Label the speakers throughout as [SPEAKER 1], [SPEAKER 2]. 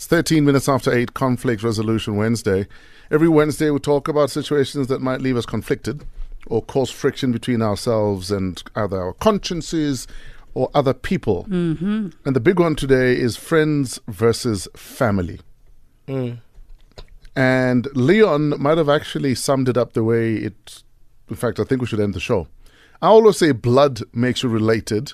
[SPEAKER 1] It's 13 minutes after 8, Conflict Resolution Wednesday. Every Wednesday, we talk about situations that might leave us conflicted or cause friction between ourselves and either our consciences or other people. Mm-hmm. And the big one today is friends versus family. Mm. And Leon might have actually summed it up the way it. In fact, I think we should end the show. I always say blood makes you related,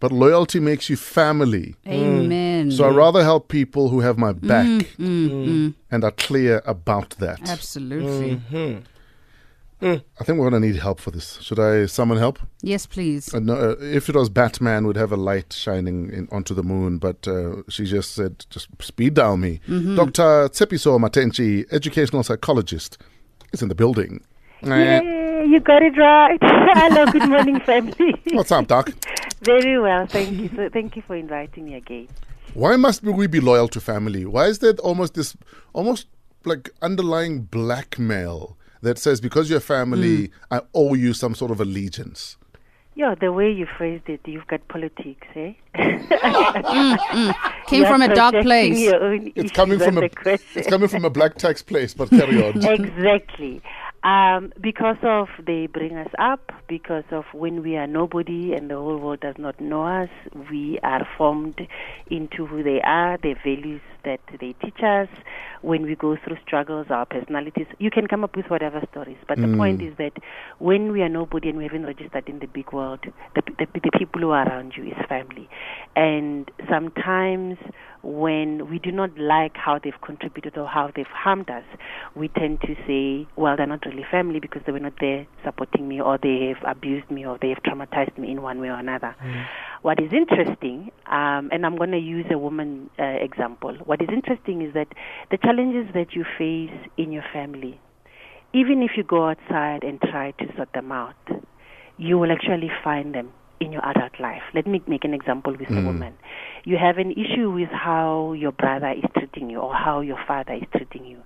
[SPEAKER 1] but loyalty makes you family.
[SPEAKER 2] Amen.
[SPEAKER 1] So I rather help people who have my back mm, mm, mm. and are clear about that.
[SPEAKER 2] Absolutely. Mm-hmm.
[SPEAKER 1] I think we're going to need help for this. Should I summon help?
[SPEAKER 2] Yes, please.
[SPEAKER 1] Uh, no, uh, if it was Batman, would have a light shining in, onto the moon, but uh, she just said, just speed down me. Mm-hmm. Dr. Tshepiso Matentjie, educational psychologist, is in the building.
[SPEAKER 3] Yay, you got it right. Hello, good morning, family.
[SPEAKER 1] What's up, Doc?
[SPEAKER 3] Very well, thank you. So, thank you for inviting me again.
[SPEAKER 1] Why must we be loyal to family? Why is there almost this, almost like underlying blackmail that says because you're family, mm. I owe you some sort of allegiance?
[SPEAKER 3] Yeah, the way you phrased it, you've got politics, eh?
[SPEAKER 2] mm, mm. Came you from a dark place.
[SPEAKER 1] It's coming from a it's coming from a black tax place, but carry on.
[SPEAKER 3] exactly. Um, because of they bring us up, because of when we are nobody and the whole world does not know us, we are formed into who they are, their values that they teach us. When we go through struggles, our personalities, you can come up with whatever stories. But mm. the point is that when we are nobody and we haven't registered in the big world, the, the, the people who are around you is family. And sometimes when we do not like how they've contributed or how they've harmed us, we tend to say, well, they're not really family because they were not there supporting me or they have abused me or they have traumatized me in one way or another. Mm. What is interesting, um, and I'm going to use a woman uh, example, what is interesting is that the challenges that you face in your family, even if you go outside and try to sort them out, you will actually find them in your adult life. Let me make an example with mm. a woman. You have an issue with how your brother is treating you or how your father is treating you.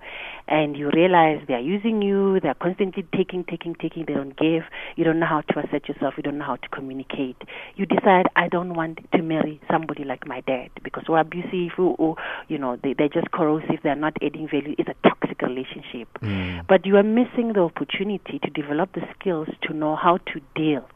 [SPEAKER 3] And you realize they are using you, they are constantly taking, taking, taking, they don't give, you don't know how to assert yourself, you don't know how to communicate. You decide, I don't want to marry somebody like my dad because we're abusive or, or you know, they, they're just corrosive, they're not adding value. It's a toxic relationship. Mm. But you are missing the opportunity to develop the skills to know how to deal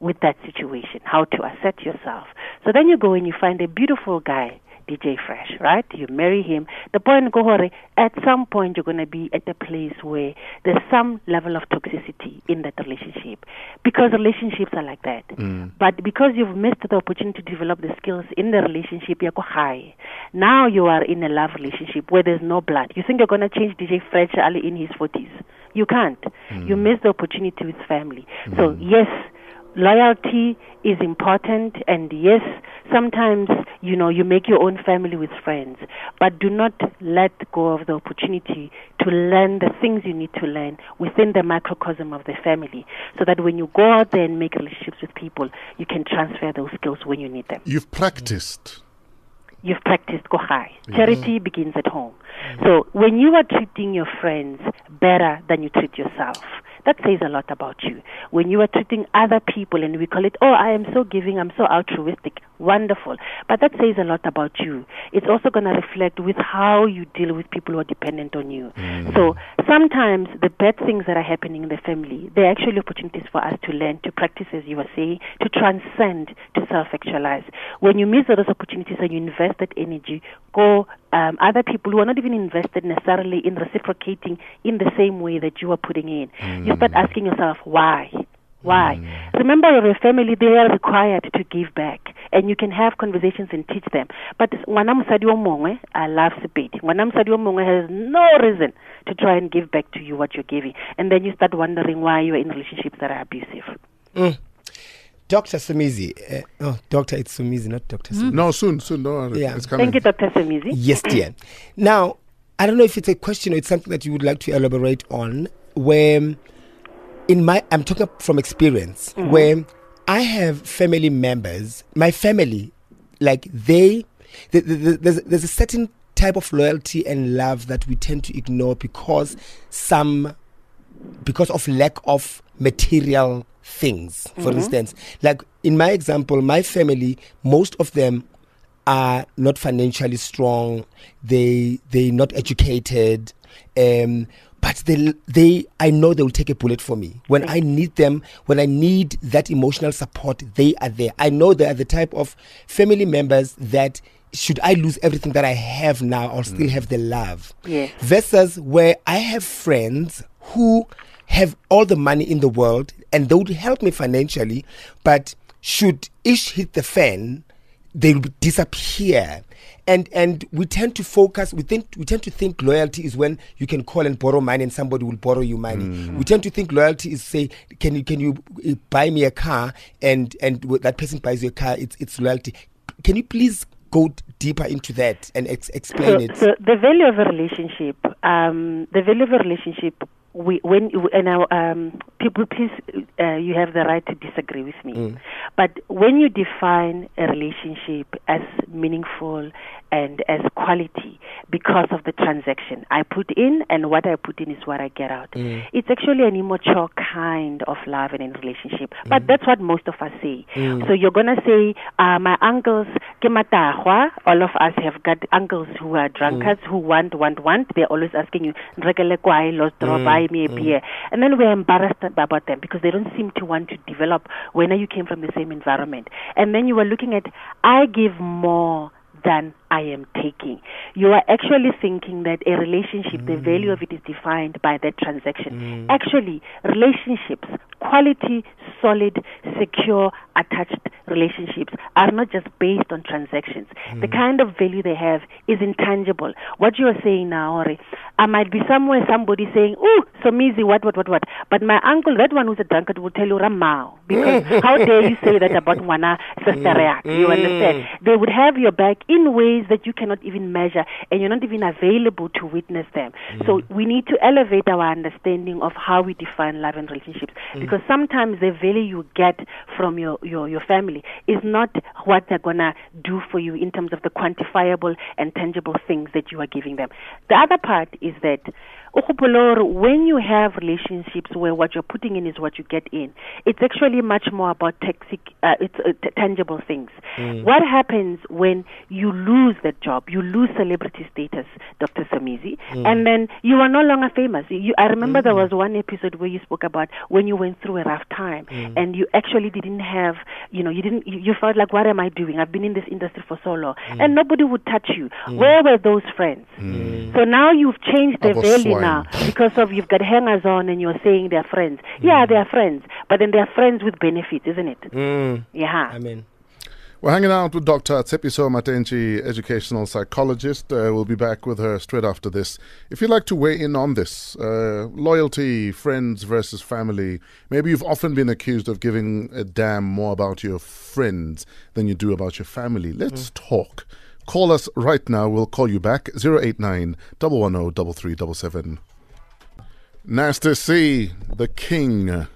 [SPEAKER 3] with that situation, how to assert yourself. So then you go and you find a beautiful guy, DJ Fresh, right? You marry him. The point, Gohore, at some point you're going to be at a place where there's some level of toxicity in that relationship because relationships are like that. Mm. But because you've missed the opportunity to develop the skills in the relationship, you're high. Now you are in a love relationship where there's no blood. You think you're going to change DJ Fresh Ali in his 40s. You can't. Mm. You miss the opportunity with family. Mm. So, yes, loyalty is important and yes sometimes you know you make your own family with friends but do not let go of the opportunity to learn the things you need to learn within the microcosm of the family so that when you go out there and make relationships with people you can transfer those skills when you need them.
[SPEAKER 1] You've practiced.
[SPEAKER 3] You've practiced go high. Charity begins at home. So when you are treating your friends better than you treat yourself that says a lot about you. When you are treating other people and we call it, oh, I am so giving, I'm so altruistic, wonderful. But that says a lot about you. It's also going to reflect with how you deal with people who are dependent on you. Mm. So sometimes the bad things that are happening in the family, they're actually opportunities for us to learn, to practice, as you were saying, to transcend, to self-actualize. When you miss those opportunities and you invest that energy, go um, other people who are not even invested necessarily in reciprocating in the same way that you are putting in. Mm. You start asking yourself, why? Why? Mm. of a family, they are required to give back. And you can have conversations and teach them. But ngwana mosadi o mongwe I love sepedi. Ngwana mosadi o mongwe has no reason to try and give back to you what you're giving. And then you start wondering why you're in relationships that are abusive.
[SPEAKER 4] Mm. Dr. Somizi. Uh, oh, Doctor, it's Somizi, not Dr. Somizi.
[SPEAKER 1] No, soon, soon. No,
[SPEAKER 3] yeah. it's coming. Thank you, Dr. Somizi.
[SPEAKER 4] Yes, dear. now, I don't know if it's a question or it's something that you would like to elaborate on. Where, in my, I'm talking from experience, mm-hmm. where I have family members, my family, like they, the, the, the, there's, there's a certain type of loyalty and love that we tend to ignore because some, because of lack of material things. For mm-hmm. instance, like in my example, my family, most of them are not financially strong. They they're not educated. Um, but they they I know they will take a bullet for me when I need them. When I need that emotional support, they are there. I know they are the type of family members that. Should I lose everything that I have now, I'll still mm. have the love.
[SPEAKER 3] Yes.
[SPEAKER 4] Versus where I have friends who have all the money in the world and they would help me financially, but should ish hit the fan, they will disappear. And and we tend to focus. We think we tend to think loyalty is when you can call and borrow money, and somebody will borrow you money. We tend to think loyalty is say, can you can you uh, buy me a car, and and that person buys you a car. It's it's loyalty. Can you please go deeper into that and ex- explain
[SPEAKER 3] so,
[SPEAKER 4] it?
[SPEAKER 3] so the value of a relationship, um, the value of a relationship. We when and our um, people, please, uh, you have the right to disagree with me. But when you define a relationship as meaningful and as quality because of the transaction I put in and what I put in is what I get out. Mm. It's actually an immature kind of love and in relationship. But mm. that's what most of us say. Mm. So you're gonna say, uh, my uncles, ke matahwa. all of us have got uncles who are drunkards who want, want, want. They're always asking you, "Nrekele kwai, los draw, buy me a beer. And then we're embarrassed about them because they don't seem to want to develop when you came from the same environment. And then you were looking at, I give more than I am taking. You are actually thinking that a relationship, the value of it is defined by that transaction. Mm. Actually, relationships, quality, solid, secure, attached relationships are not just based on transactions. The mm. kind of value they have is intangible. What you are saying now, Ori, I might be somewhere, somebody saying, "Oh, so easy, what, what, what, what." But my uncle, that one who's a drunkard, will tell you Ramao because how dare you say that about Wana uh, sister mm, You understand? Mm. They would have your back in ways that you cannot even measure, and you're not even available to witness them. Mm. So we need to elevate our understanding of how we define love and relationships because sometimes the value you get from your, your, your family is not what they're gonna do for you in terms of the quantifiable and tangible things that you are giving them. The other part is that ukgopole hore when you have relationships where what you're putting in is what you get in, it's actually much more about toxic, uh, it's uh, t- tangible things. Mm. What happens when you lose that job, you lose celebrity status, Dr. Somizi, mm. and then you are no longer famous. You, I remember there mm. was one episode where you spoke about when you went through a rough time and you actually didn't have, you know, you didn't, you, you felt like, what am I doing? I've been in this industry for so long, and nobody would touch you. Where were those friends? So now you've changed the value
[SPEAKER 1] swine.
[SPEAKER 3] now because of you've got hangers on and you're saying they're friends. Yeah, they're friends, but then they're friends with benefits, isn't it?
[SPEAKER 4] Mm,
[SPEAKER 3] Yeah.
[SPEAKER 4] I mean,
[SPEAKER 1] We're hanging out with Dr. Tshepiso Matentjie, educational psychologist. Uh, we'll be back with her straight after this. If you'd like to weigh in on this, uh, loyalty, friends versus family, maybe you've often been accused of giving a damn more about your friends than you do about your family. Let's talk. Call us right now. We'll call you back. 089 110 3377. Nasty C, the king and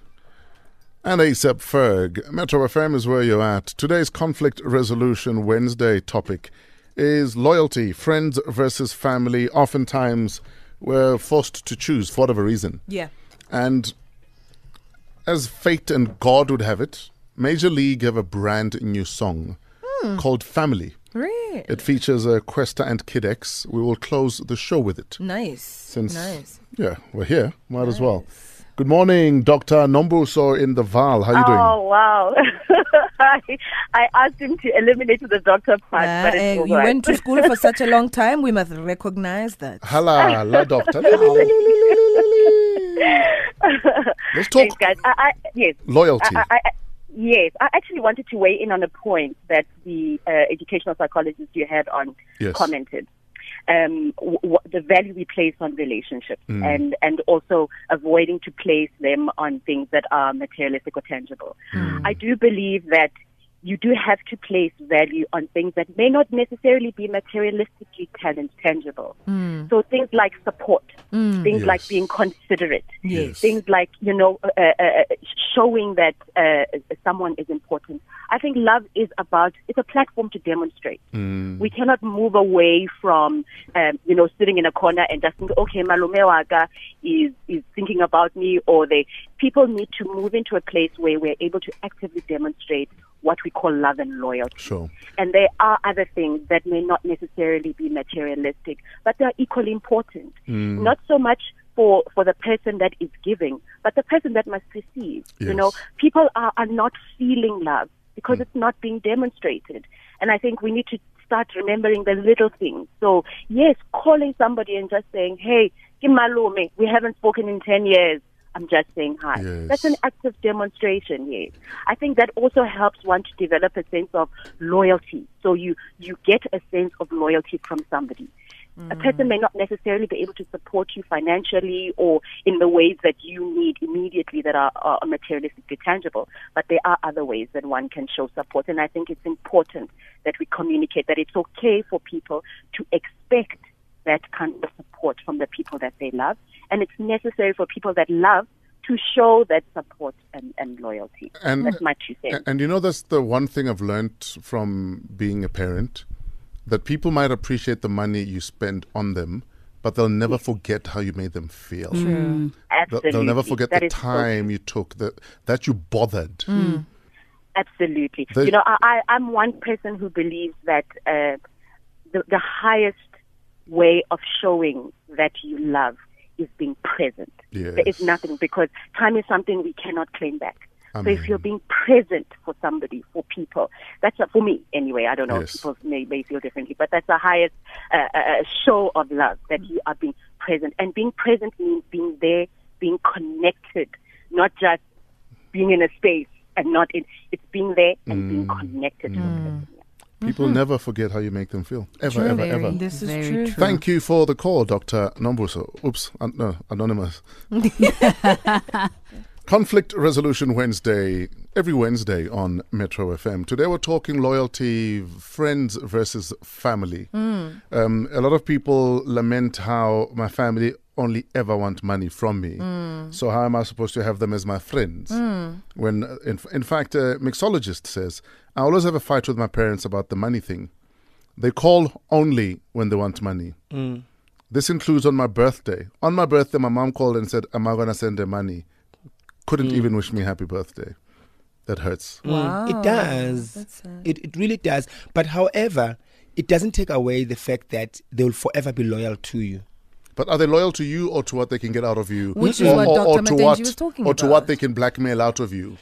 [SPEAKER 1] ASAP Ferg. Metro FM is where you're at. Today's Conflict Resolution Wednesday topic is loyalty, friends versus family. Oftentimes, we're forced to choose for whatever reason.
[SPEAKER 5] Yeah.
[SPEAKER 1] And as fate and God would have it, Major League have a brand new song hmm. called Family.
[SPEAKER 5] Really?
[SPEAKER 1] It features uh, Questa and Kid X. We will close the show with it.
[SPEAKER 5] Nice.
[SPEAKER 1] Since
[SPEAKER 5] nice.
[SPEAKER 1] yeah, we're here, might as well. Good morning, Dr. Nombuso in the Val. How are you doing?
[SPEAKER 6] Oh wow! I, I asked him to eliminate the doctor part,
[SPEAKER 5] Ah,
[SPEAKER 6] but it's all
[SPEAKER 5] you
[SPEAKER 6] right.
[SPEAKER 5] went to school for such a long time. We must recognize that.
[SPEAKER 1] Hala, la doctor. Let's talk
[SPEAKER 6] Thanks, guys. I, I, yes,
[SPEAKER 1] loyalty.
[SPEAKER 6] I, I, I, yes. I actually wanted to weigh in on a point that the uh, educational psychologist you had on
[SPEAKER 1] Yes.
[SPEAKER 6] commented. Um, w- w- the value we place on relationships,
[SPEAKER 1] Mm.
[SPEAKER 6] and and also avoiding to place them on things that are materialistic or tangible.
[SPEAKER 1] Mm.
[SPEAKER 6] I do believe that you do have to place value on things that may not necessarily be materialistically talent tangible. So things like support, things
[SPEAKER 1] Yes.
[SPEAKER 6] like being considerate,
[SPEAKER 5] Yes.
[SPEAKER 6] things like you know uh, uh, uh, showing that uh, someone is important. I think love is about it's a platform to demonstrate.
[SPEAKER 1] Mm.
[SPEAKER 6] We cannot move away from um, you know sitting in a corner and just think, okay, malume waka is is thinking about me, or they people need to move into a place where we're able to actively demonstrate what we call love and loyalty.
[SPEAKER 1] Sure.
[SPEAKER 6] And there are other things that may not necessarily be materialistic, but they're equally important. Mm. Not so much for, for the person that is giving, but the person that must receive. You know, people are, are not feeling love because mm. it's not being demonstrated. And I think we need to start remembering the little things. So, yes, calling somebody and just saying, hey, Kimalume, we haven't spoken in 10 years. I'm just saying hi.
[SPEAKER 1] Yes.
[SPEAKER 6] That's an act of demonstration, yes. I think that also helps one to develop a sense of loyalty. So you, you get a sense of loyalty from somebody. A person mm. may not necessarily be able to support you financially or in the ways that you need immediately that are, are materialistically tangible, but there are other ways that one can show support. And I think it's important that we communicate that it's okay for people to expect that kind of support from the people that they love. And it's necessary for people that love to show that support and, and loyalty.
[SPEAKER 1] And-
[SPEAKER 6] That's my two cents.
[SPEAKER 1] And you know, that's the one thing I've learned from being a parent that people might appreciate the money you spend on them, but they'll never forget how you made them feel. Mm. They'll,
[SPEAKER 6] Absolutely.
[SPEAKER 1] they'll never forget
[SPEAKER 6] That
[SPEAKER 1] the
[SPEAKER 6] is so
[SPEAKER 1] time you took, that, that you bothered. Mm. Mm.
[SPEAKER 6] Absolutely.
[SPEAKER 1] The-
[SPEAKER 6] you know, I, I, I'm one person who believes that uh, the, the highest way of showing that you love is being present. There is nothing because time is something we cannot claim back. So if you're being present for somebody, for people, that's a, for me anyway. I don't know.
[SPEAKER 1] Yes.
[SPEAKER 6] People may, may feel differently, but that's the highest uh, uh, uh, show of love that you are being present. And being present means being there, being connected, not just being in a space and not in. It's being there and being
[SPEAKER 1] Mm.
[SPEAKER 6] connected to the person.
[SPEAKER 1] People never forget how you make them feel. Ever, ever,
[SPEAKER 2] Very,
[SPEAKER 1] ever.
[SPEAKER 5] This is
[SPEAKER 2] very
[SPEAKER 5] true.
[SPEAKER 1] Thank you for the call, Dr. Nombuso. Oops, an- no, anonymous. Conflict Resolution Wednesday, every Wednesday on Metro FM. Today we're talking loyalty, friends versus family. Um, a lot of people lament how my family only ever want money from me. So how am I supposed to have them as my friends? When, uh, in, in fact, a mixologist says, I always have a fight with my parents about the money thing. They call only when they want money. Mm. This includes on my birthday. On my birthday, my mom called and said, Am I going to send her money? Couldn't mm. even wish me happy birthday. That hurts. Mm.
[SPEAKER 5] Wow.
[SPEAKER 4] It does. It, it really does. But however, it doesn't take away the fact that they will forever be loyal to you.
[SPEAKER 1] But are they loyal to you or to what they can get out of you?
[SPEAKER 5] Which
[SPEAKER 1] or,
[SPEAKER 5] is what
[SPEAKER 1] or, or to
[SPEAKER 5] Matentjie
[SPEAKER 1] what,
[SPEAKER 5] was talking
[SPEAKER 1] Or to what they can blackmail out of you?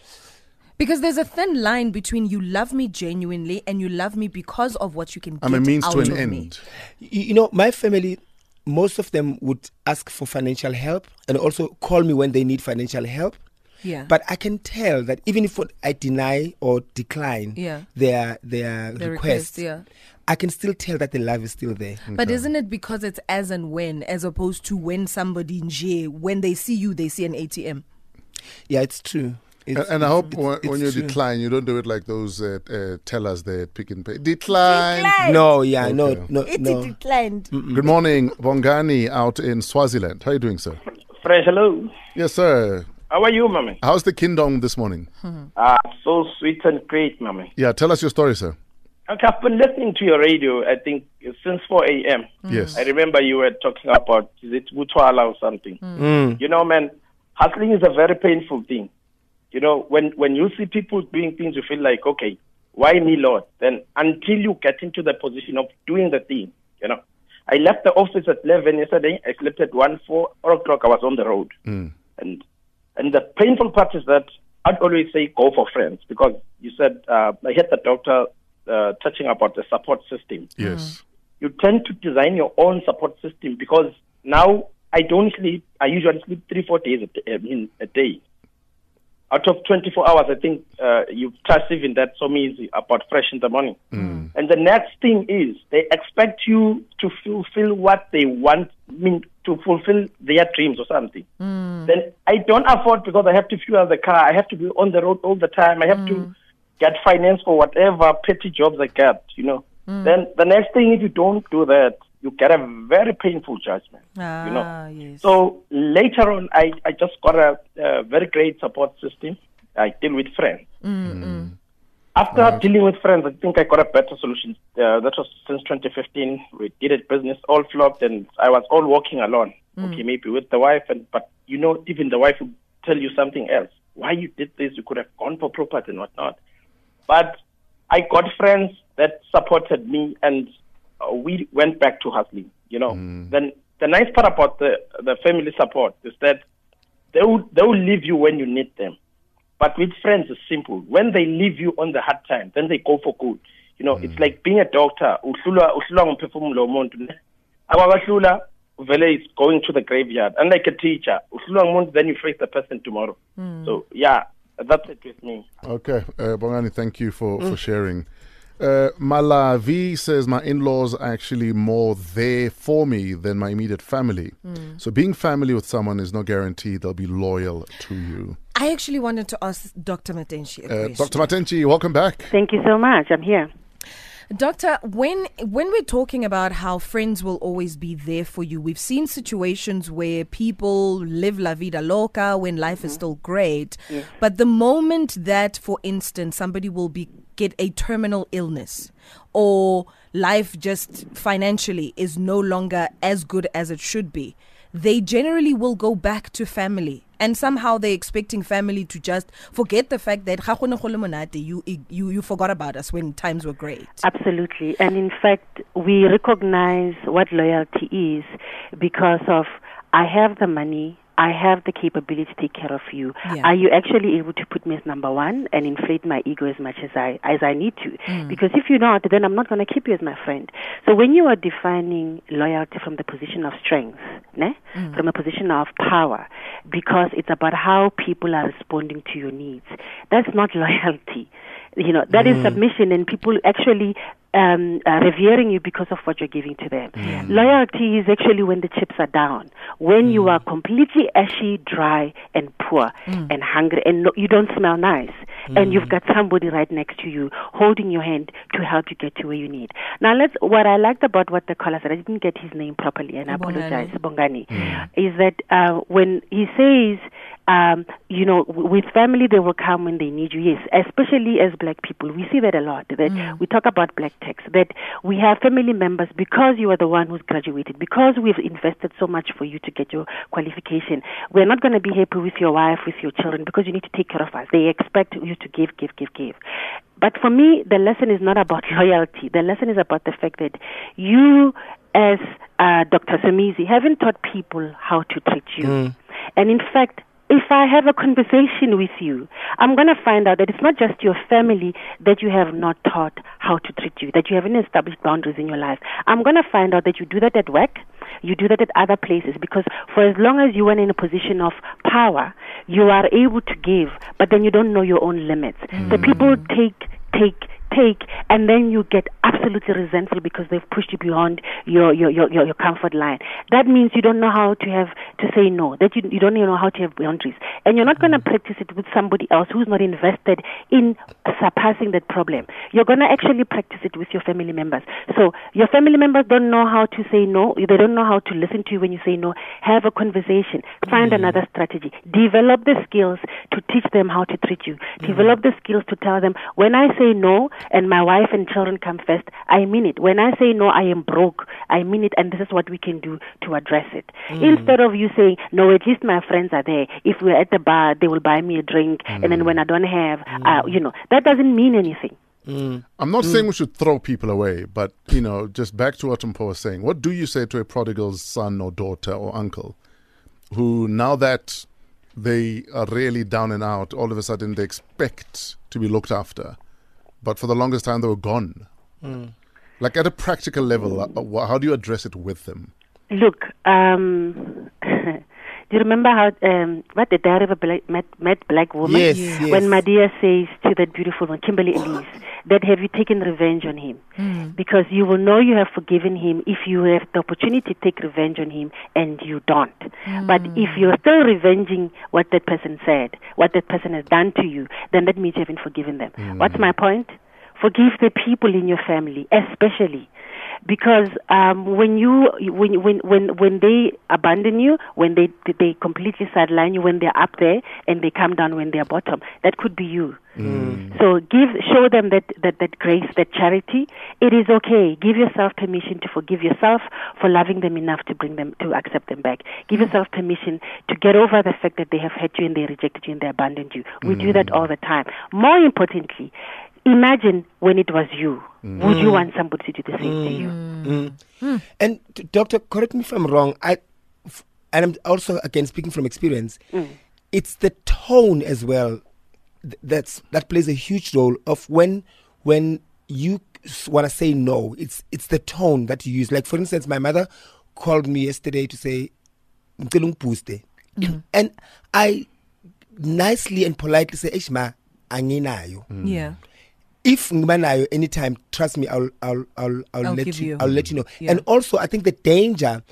[SPEAKER 5] Because there's a thin line between you love me genuinely and you love me because of what you can
[SPEAKER 1] I'm a means
[SPEAKER 5] out
[SPEAKER 1] to an
[SPEAKER 5] of
[SPEAKER 1] end.
[SPEAKER 5] me.
[SPEAKER 4] You, you know, my family, most of them would ask for financial help and also call me when they need financial help.
[SPEAKER 5] Yeah.
[SPEAKER 4] But I can tell that even if I deny or decline
[SPEAKER 5] Yeah.
[SPEAKER 4] their their
[SPEAKER 5] The
[SPEAKER 4] request,
[SPEAKER 5] request, yeah.
[SPEAKER 4] I can still tell that the love is still there.
[SPEAKER 5] But isn't it because it's as and when, as opposed to when somebody in jail, when they see you, they see an ATM?
[SPEAKER 4] Yeah, it's true.
[SPEAKER 1] And,
[SPEAKER 4] It's-
[SPEAKER 1] and I hope
[SPEAKER 4] it's-
[SPEAKER 1] when,
[SPEAKER 4] it's
[SPEAKER 1] when you
[SPEAKER 4] true.
[SPEAKER 1] decline, you don't do it like those uh, uh, tellers there at Pick n Pay. Decline.
[SPEAKER 4] No, yeah, no,
[SPEAKER 1] Okay.
[SPEAKER 4] no,
[SPEAKER 5] It
[SPEAKER 4] no.
[SPEAKER 5] declined.
[SPEAKER 1] Good morning, Bongani out in Swaziland. How are you doing, sir?
[SPEAKER 7] Fresh, hello.
[SPEAKER 1] Yes, sir.
[SPEAKER 7] How are you, mommy?
[SPEAKER 1] How's the kingdom this morning?
[SPEAKER 7] Ah, so sweet and great, mommy.
[SPEAKER 1] Yeah, tell us your story, sir.
[SPEAKER 7] Okay, I've been listening to your radio, I think, since 4 a.m.
[SPEAKER 1] Yes.
[SPEAKER 7] I remember you were talking about, is it Butwala or something?
[SPEAKER 4] Mm.
[SPEAKER 7] You know, man, hustling is a very painful thing. You know, when, when you see people doing things, you feel like, okay, why me, Lord? Then until you get into the position of doing the thing, you know. I left the office at 11 yesterday. I slept at 1, 4, 4 o'clock. I was on the road.
[SPEAKER 1] Mm.
[SPEAKER 7] And and the painful part is that I'd always say go for friends because you said uh, I heard the doctor uh, touching about the support system.
[SPEAKER 1] Yes.
[SPEAKER 7] You tend to design your own support system because now I don't sleep. I usually sleep three four days a, d- I mean, a day. Out of 24 hours, I think uh, you touched even that so means about fresh in the morning.
[SPEAKER 1] Mm.
[SPEAKER 7] And the next thing is they expect you to fulfill what they want, I mean, to fulfill their dreams or something. Then I don't afford because I have to fuel the car. I have to be on the road all the time. I have to get finance for whatever petty jobs I get, you know. Then the next thing, if you don't do that, you get a very painful judgment,
[SPEAKER 5] Ah,
[SPEAKER 7] you know.
[SPEAKER 5] yes.
[SPEAKER 7] So later on, I, I just got a, a very great support system. I deal with friends. After dealing with friends, I think I got a better solution. Uh, that was since 2015. We did it business all flopped, and I was all walking alone. Okay, maybe with the wife, and but you know, even the wife would tell you something else. Why you did this? You could have gone for property and whatnot. But I got friends that supported me, and Uh, we went back to hustling. You know, mm. then the nice part about the the family support is that they will they will leave you when you need them. But with friends, it's simple. When they leave you on the hard time, then they go for good. You know, it's mm. like being a doctor. Uhlulwa uhlulwa ngumphefumulo womuntu. ne? Abakahlula, vele is going to the graveyard. Unlike a teacher, uhlulwa ngumuntu, then you face the person tomorrow. Mm. So yeah, that's it with me.
[SPEAKER 1] Okay, uh, Bongani, thank you for, for sharing. Uh, Malavi says my in-laws are actually more there for me than my immediate family. So being family with someone is no guarantee they'll be loyal to you.
[SPEAKER 5] I actually wanted to ask Dr. Matentjie a
[SPEAKER 1] Uh,
[SPEAKER 5] question.
[SPEAKER 1] Dr. Matentjie, welcome back.
[SPEAKER 3] Thank you so much. I'm here.
[SPEAKER 5] Doctor, when when we're talking about how friends will always be there for you, we've seen situations where people live la vida loca when life is still great. But the moment that, for instance, somebody will be get a terminal illness or life just financially is no longer as good as it should be, they generally will go back to family. And somehow they're expecting family to just forget the fact that "Ga go ne go le monate, you you you forgot about us when times were great.
[SPEAKER 3] Absolutely. And in fact, we recognize what loyalty is because of I have the money, I have the capability to take care of you.
[SPEAKER 5] Yeah.
[SPEAKER 3] Are you actually able to put me as number one and inflate my ego as much as I as I need to? Mm. Because if you're not, then I'm not going to keep you as my friend. So when you are defining loyalty from the position of strength, ne? Mm. from a position of power, because it's about how people are responding to your needs, that's not loyalty. You know that is submission, and people actually um, uh, revering you because of what you're giving to them. Loyalty is actually when the chips are down, when you are completely ashy, dry, and poor, and hungry, and no, you don't smell nice, and you've got somebody right next to you holding your hand to help you get to where you need. Now, let's. What I liked about what the caller said, I didn't get his name properly, and I
[SPEAKER 5] Bongani.
[SPEAKER 3] apologize, Bongani, is that uh, when he says um, you know, w- with family they will come when they need you. Yes, especially as black people, we see that a lot. That we talk about black tax. That we have family members because you are the one who's graduated, because we've invested so much for you to get your qualification. We're not going to be happy with your wife, with your children, because you need to take care of us. They expect you to give, give, give, give. But for me, the lesson is not about loyalty. The lesson is about the fact that you, as uh, Dr. Somizi, haven't taught people how to treat you. And in fact, if I have a conversation with you, I'm going to find out that it's not just your family that you have not taught how to treat you, that you haven't established boundaries in your life. I'm going to find out that you do that at work, you do that at other places, because for as long as you are in a position of power, you are able to give, but then you don't know your own limits. So mm. people take, take, take, and then you get absolutely resentful because they've pushed you beyond your your, your, your your comfort line. That means you don't know how to have to say no. That you you don't even know how to have boundaries, and you're not going to mm. practice it with somebody else who's not invested in surpassing that problem. You're going to actually practice it with your family members. So your family members don't know how to say no. They don't know how to listen to you when you say no. Have a conversation. Find mm. another strategy. Develop the skills to teach them how to treat you. Mm. Develop the skills to tell them when I say no and my wife and children come first, I mean it. When I say no, I am broke. I mean it, and this is what we can do to address it. Mm. Instead of you saying no, at least my friends are there. If we're at the bar, they will buy me a drink, and then mm. when I don't have, mm. uh, you know, that doesn't mean anything.
[SPEAKER 1] I'm not saying we should throw people away, but you know, just back to what Mpo was saying. What do you say to a prodigal's son or daughter or uncle who now that they are really down and out, all of a sudden they expect to be looked after, but for the longest time they were gone? Like at a practical level, uh, how do you address it with them?
[SPEAKER 3] Look, um, do you remember how um, what the diary of a black, mad, mad black woman?
[SPEAKER 4] Yes, yes.
[SPEAKER 3] When Madea says to that beautiful one, Kimberly Elise, that have you taken revenge on him? Hmm. Because you will know you have forgiven him if you have the opportunity to take revenge on him and you don't. Hmm. But if you're still revenging what that person said, what that person has done to you, then that means you haven't forgiven them. Hmm. What's my point? Forgive the people in your family, especially because um, when you when when when when they abandon you, when they they completely sideline you, when they're up there and they come down when they're bottom, that could be you. Mm. So give show them that, that that grace, that charity. It is okay. Give yourself permission to forgive yourself for loving them enough to bring them to accept them back. Give mm. yourself permission to get over the fact that they have hurt you and they rejected you and they abandoned you. We do that mm. all the time. More importantly, imagine when it was you. Mm. Would you mm. want somebody to do the same to you?
[SPEAKER 4] Mm. And doctor, correct me if I'm wrong. I f- and I'm also again speaking from experience. It's the tone as well th- that's that plays a huge role of when when you want to say no. It's it's the tone that you use. Like for instance, my mother called me yesterday to say, "Ngicela ungibooste." Mm-hmm. and I nicely and politely say, "Ishma, anginayo."
[SPEAKER 5] Yeah.
[SPEAKER 4] If ngibanayo anytime trust me i'll i'll i'll, I'll,
[SPEAKER 5] I'll
[SPEAKER 4] let you,
[SPEAKER 5] you.
[SPEAKER 4] i'll let you know
[SPEAKER 5] Yeah.
[SPEAKER 4] and also i think the danger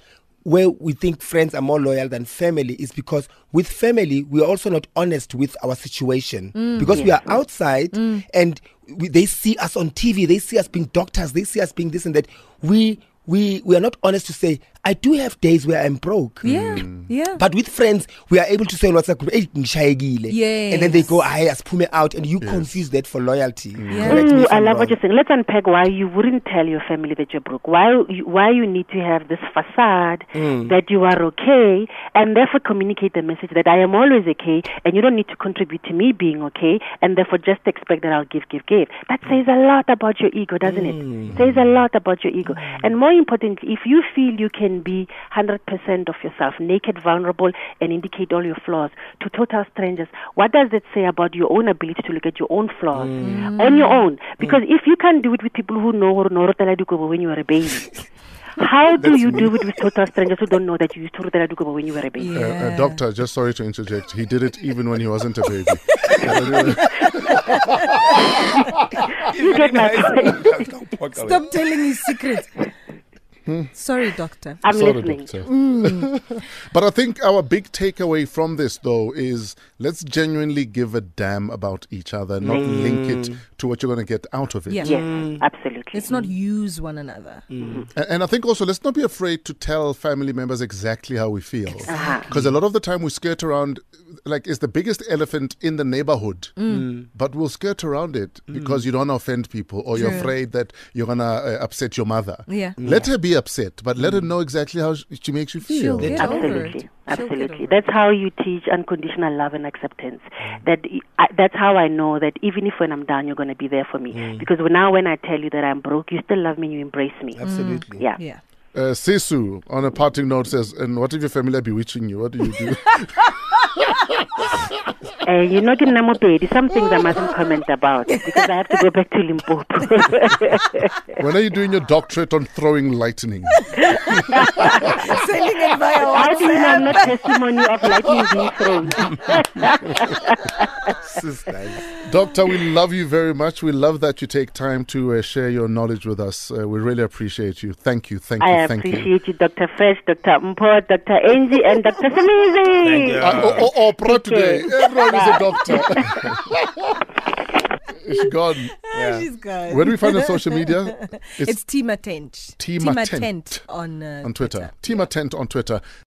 [SPEAKER 4] where we think friends are more loyal than family is because with family we are also not honest with our situation
[SPEAKER 5] Mm.
[SPEAKER 4] because we are outside and we, they see us on tv they see us being doctors they see us being this and that we we we are not honest to say i do have days where i'm broke
[SPEAKER 5] Yeah. Mm. Yeah.
[SPEAKER 4] but with friends, we are able to say on WhatsApp group, hey, ngishayekile." And then they
[SPEAKER 5] Yes.
[SPEAKER 4] go, I aspume out, and you confuse that for loyalty. Mm.
[SPEAKER 5] Yeah.
[SPEAKER 4] Correct me
[SPEAKER 3] I love
[SPEAKER 4] wrong.
[SPEAKER 3] what you're saying. Let's unpack why you wouldn't tell your family that you're broke. Why you, why you need to have this facade mm. that you are okay, and therefore communicate the message that I am always okay, and you don't need to contribute to me being okay, and therefore just expect that I'll give, give, give. That says a lot about your ego, doesn't it? Says a lot about your ego. And more importantly, if you feel you can be 100% of yourself, naked, vulnerable, and indicate all your flaws to total strangers, what does that say about your own ability to look at your own flaws on your own? Because if you can't do it with people who know Norotala Dukobo when you were a baby, how do you do it with total strangers who don't know that you used to Norotala Dukobo when you were a baby?
[SPEAKER 1] Uh, uh, doctor, just sorry to interject. He did it even when he wasn't a baby.
[SPEAKER 3] You get my point.
[SPEAKER 5] Stop telling his secrets. Sorry, doctor.
[SPEAKER 3] I'm
[SPEAKER 1] Sorry,
[SPEAKER 3] listening.
[SPEAKER 1] doctor. Hmm. but I think our big takeaway from this, though, is let's genuinely give a damn about each other, not hmm. link it to what you're going to get out of it.
[SPEAKER 5] Yeah.
[SPEAKER 3] Yes, absolutely.
[SPEAKER 5] Let's not use one another.
[SPEAKER 1] A- And I think also let's not be afraid to tell family members exactly how we feel. Because a lot of the time we skirt around, like, it's the biggest elephant in the neighborhood, but we'll skirt around it because you don't offend people or you're afraid that you're going to uh, upset your mother.
[SPEAKER 5] Yeah.
[SPEAKER 1] Let her be upset, but let her mm. know exactly how she makes you
[SPEAKER 5] She'll
[SPEAKER 1] feel.
[SPEAKER 5] get over it.
[SPEAKER 3] Absolutely,
[SPEAKER 5] She'll get
[SPEAKER 3] absolutely.
[SPEAKER 5] over.
[SPEAKER 3] That's how you teach unconditional love and acceptance. Mm. That I, that's how I know that even if when I'm down, you're going to be there for me. Mm. Because now when I tell you that I'm broke, you still love me, you embrace me.
[SPEAKER 4] Absolutely.
[SPEAKER 3] Yeah.
[SPEAKER 5] Yeah.
[SPEAKER 1] Uh, Sisu, on a parting note, says, And what if your family are bewitching you? What do you do?
[SPEAKER 3] Uh, you know, in Namopedi, some things I mustn't comment about because I have to go back to Limpopo.
[SPEAKER 1] when are you doing your doctorate on throwing lightning?
[SPEAKER 5] Sending it via
[SPEAKER 3] How do you know I'm not testimony of lightning being thrown?
[SPEAKER 4] Sisters.
[SPEAKER 1] Doctor, we love you very much. We love that you take time to uh, share your knowledge with us. Uh, we really appreciate you. Thank you, thank you,
[SPEAKER 3] I
[SPEAKER 1] thank you.
[SPEAKER 3] appreciate you, Dr. Fresh, Dr. Mpo, Dr. Angie, and Dr. Somizi.
[SPEAKER 1] Uh, oh, oh, oh, pro today.
[SPEAKER 3] care.
[SPEAKER 1] Everyone is a doctor. It's gone.
[SPEAKER 5] She's gone.
[SPEAKER 1] Where do we find on social media?
[SPEAKER 5] It's, Tima Tent.
[SPEAKER 1] Tima
[SPEAKER 5] Tima
[SPEAKER 1] Tent.
[SPEAKER 5] Tent on, uh,
[SPEAKER 1] on Twitter. Tima Tent on Twitter.